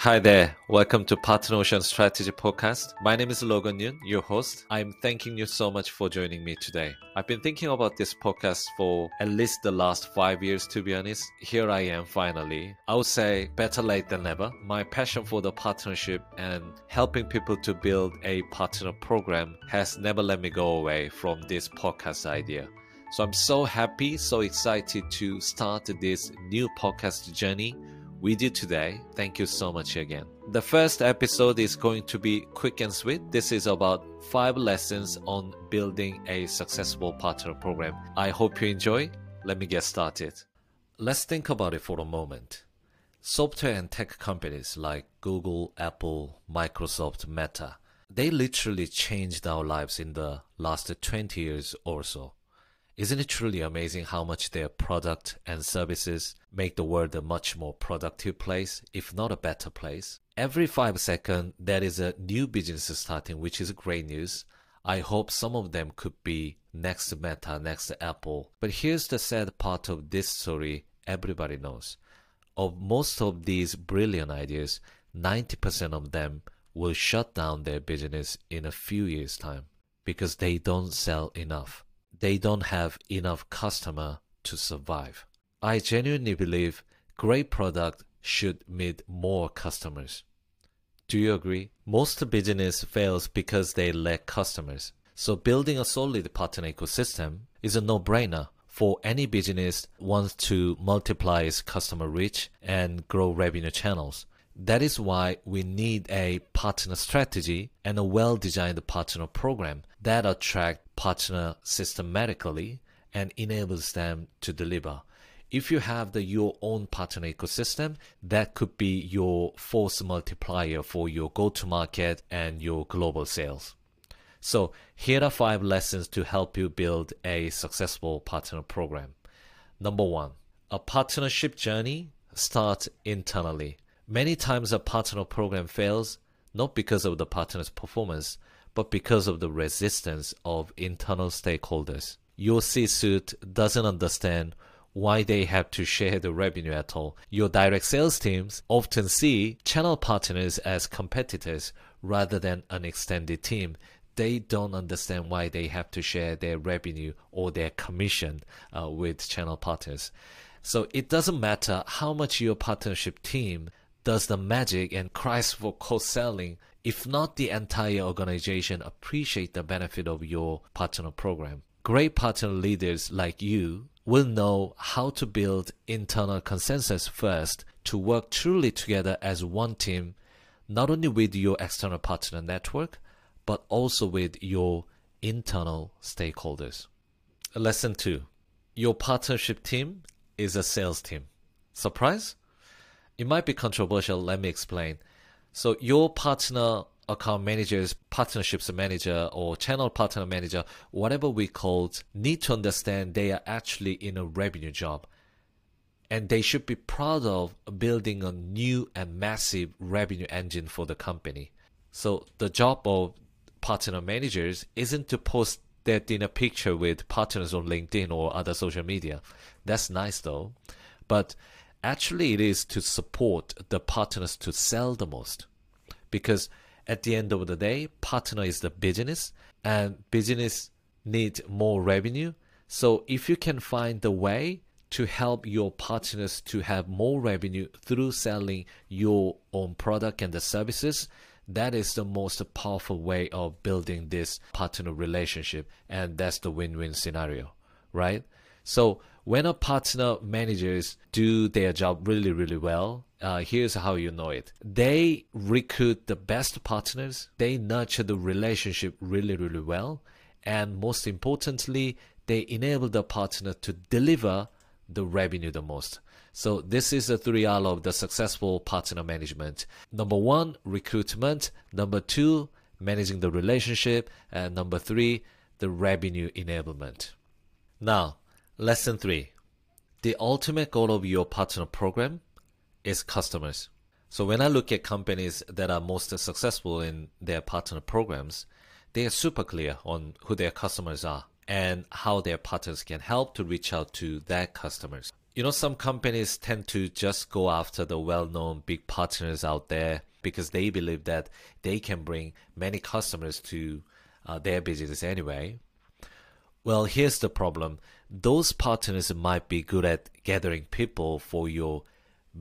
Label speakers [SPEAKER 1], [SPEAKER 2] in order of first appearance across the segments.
[SPEAKER 1] Hi there. Welcome to Partner Ocean Strategy Podcast. My name is Logan Yun, your host. I'm thanking you so much for joining me today. I've been thinking about this podcast for at least the last five years, to be honest. Here I am finally. I would say better late than never. My passion for the partnership and helping people to build a partner program has never let me go away from this podcast idea. So I'm so happy, so excited to start this new podcast journey with you today. Thank you so much again. The first episode is going to be quick and sweet. This is about five lessons on building a successful partner program. I hope you enjoy. Let me get started. Let's think about it for a moment. Software and tech companies like Google, Apple, Microsoft, Meta, they literally changed our lives in the last 20 years or so. Isn't it truly amazing how much their product and services make the world a much more productive place, if not a better place? Every five seconds, there is a new business starting, which is great news. I hope some of them could be next to Meta, next to Apple. But here's the sad part of this story everybody knows. Of most of these brilliant ideas, 90% of them will shut down their business in a few years' time because they don't sell enough they don't have enough customer to survive. I genuinely believe great product should meet more customers. Do you agree? Most business fails because they lack customers. So building a solid partner ecosystem is a no-brainer for any business wants to multiply its customer reach and grow revenue channels. That is why we need a partner strategy and a well-designed partner program that attract partner systematically and enables them to deliver. If you have the your own partner ecosystem, that could be your force multiplier for your go-to-market and your global sales. So here are five lessons to help you build a successful partner program. Number one, a partnership journey starts internally. Many times a partner program fails not because of the partner's performance, but because of the resistance of internal stakeholders. Your C-suite doesn't understand why they have to share the revenue at all. Your direct sales teams often see channel partners as competitors rather than an extended team. They don't understand why they have to share their revenue or their commission uh, with channel partners. So it doesn't matter how much your partnership team does the magic and cries for co-selling if not the entire organization appreciate the benefit of your partner program. Great partner leaders like you will know how to build internal consensus first to work truly together as one team, not only with your external partner network, but also with your internal stakeholders. Lesson two Your partnership team is a sales team. Surprise? It might be controversial, let me explain. So your partner account managers, partnerships manager, or channel partner manager, whatever we call it, need to understand they are actually in a revenue job. And they should be proud of building a new and massive revenue engine for the company. So the job of partner managers isn't to post their dinner picture with partners on LinkedIn or other social media. That's nice though. But Actually, it is to support the partners to sell the most. Because at the end of the day, partner is the business and business needs more revenue. So if you can find the way to help your partners to have more revenue through selling your own product and the services, that is the most powerful way of building this partner relationship. And that's the win-win scenario, right? So when a partner managers do their job really, really well, uh, here's how you know it. They recruit the best partners. They nurture the relationship really, really well. And most importantly, they enable the partner to deliver the revenue the most. So this is the three R of the successful partner management. Number one, recruitment. Number two, managing the relationship. And number three, the revenue enablement. Now, Lesson 3 The ultimate goal of your partner program is customers. So, when I look at companies that are most successful in their partner programs, they are super clear on who their customers are and how their partners can help to reach out to their customers. You know, some companies tend to just go after the well known big partners out there because they believe that they can bring many customers to uh, their business anyway. Well, here's the problem those partners might be good at gathering people for your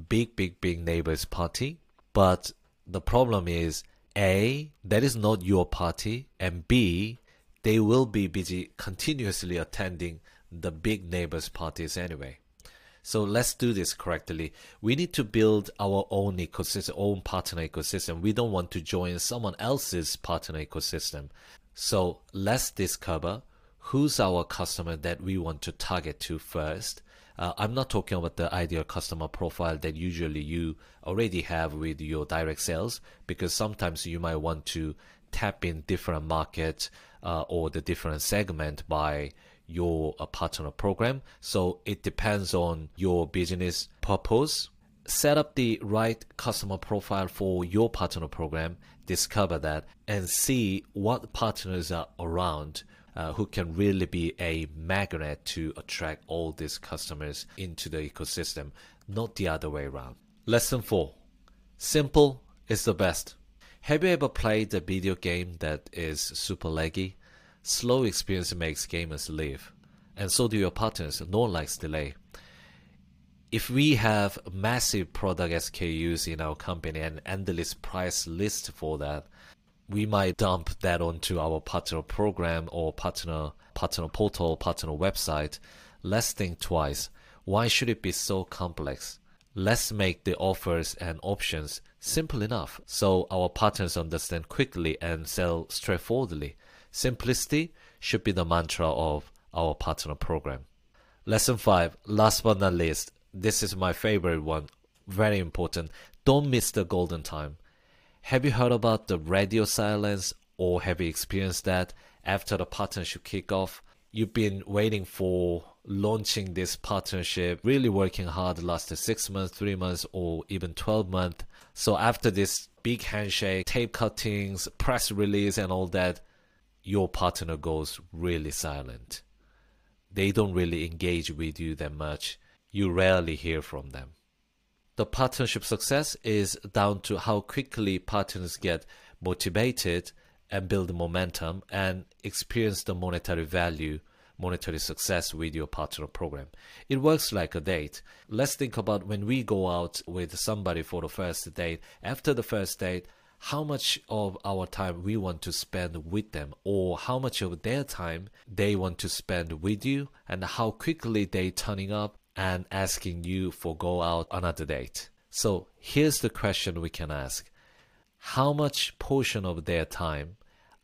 [SPEAKER 1] big, big, big neighbor's party, but the problem is A, that is not your party, and B, they will be busy continuously attending the big neighbors' parties anyway. So let's do this correctly. We need to build our own ecosystem, own partner ecosystem. We don't want to join someone else's partner ecosystem. So let's discover who's our customer that we want to target to first. Uh, I'm not talking about the ideal customer profile that usually you already have with your direct sales, because sometimes you might want to tap in different markets uh, or the different segment by your uh, partner program. So it depends on your business purpose. Set up the right customer profile for your partner program, discover that, and see what partners are around uh, who can really be a magnet to attract all these customers into the ecosystem, not the other way around. Lesson 4 Simple is the best. Have you ever played a video game that is super laggy? Slow experience makes gamers leave, and so do your partners. No one likes delay. If we have massive product SKUs in our company and endless price list for that, we might dump that onto our partner program or partner partner portal, partner website. Let's think twice. Why should it be so complex? Let's make the offers and options simple enough so our partners understand quickly and sell straightforwardly. Simplicity should be the mantra of our partner program. Lesson 5, last but not least, this is my favorite one, very important. Don't miss the golden time. Have you heard about the radio silence or have you experienced that after the partnership kickoff? You've been waiting for launching this partnership, really working hard the last six months, three months, or even 12 months. So after this big handshake, tape cuttings, press release, and all that, your partner goes really silent. They don't really engage with you that much. You rarely hear from them. The partnership success is down to how quickly partners get motivated and build momentum and experience the monetary value, monetary success with your partner program. It works like a date. Let's think about when we go out with somebody for the first date. After the first date, how much of our time we want to spend with them or how much of their time they want to spend with you and how quickly they turning up and asking you for go out another date. So here's the question we can ask. How much portion of their time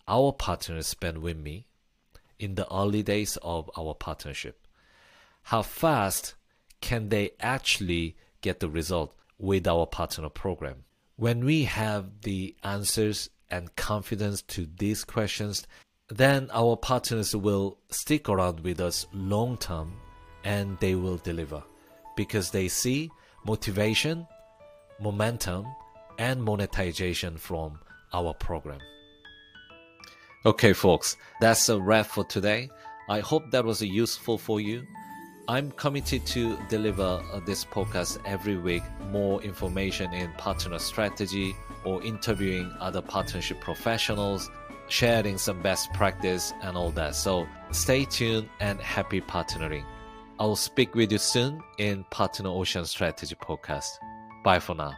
[SPEAKER 1] our partners spend with me in the early days of our partnership? How fast can they actually get the result with our partner program? When we have the answers and confidence to these questions, then our partners will stick around with us long term and they will deliver because they see motivation, momentum, and monetization from our program. Okay, folks, that's a wrap for today. I hope that was useful for you. I'm committed to deliver uh, this podcast every week, more information in partner strategy or interviewing other partnership professionals, sharing some best practice and all that. So stay tuned and happy partnering. I will speak with you soon in Partner Ocean Strategy Podcast. Bye for now.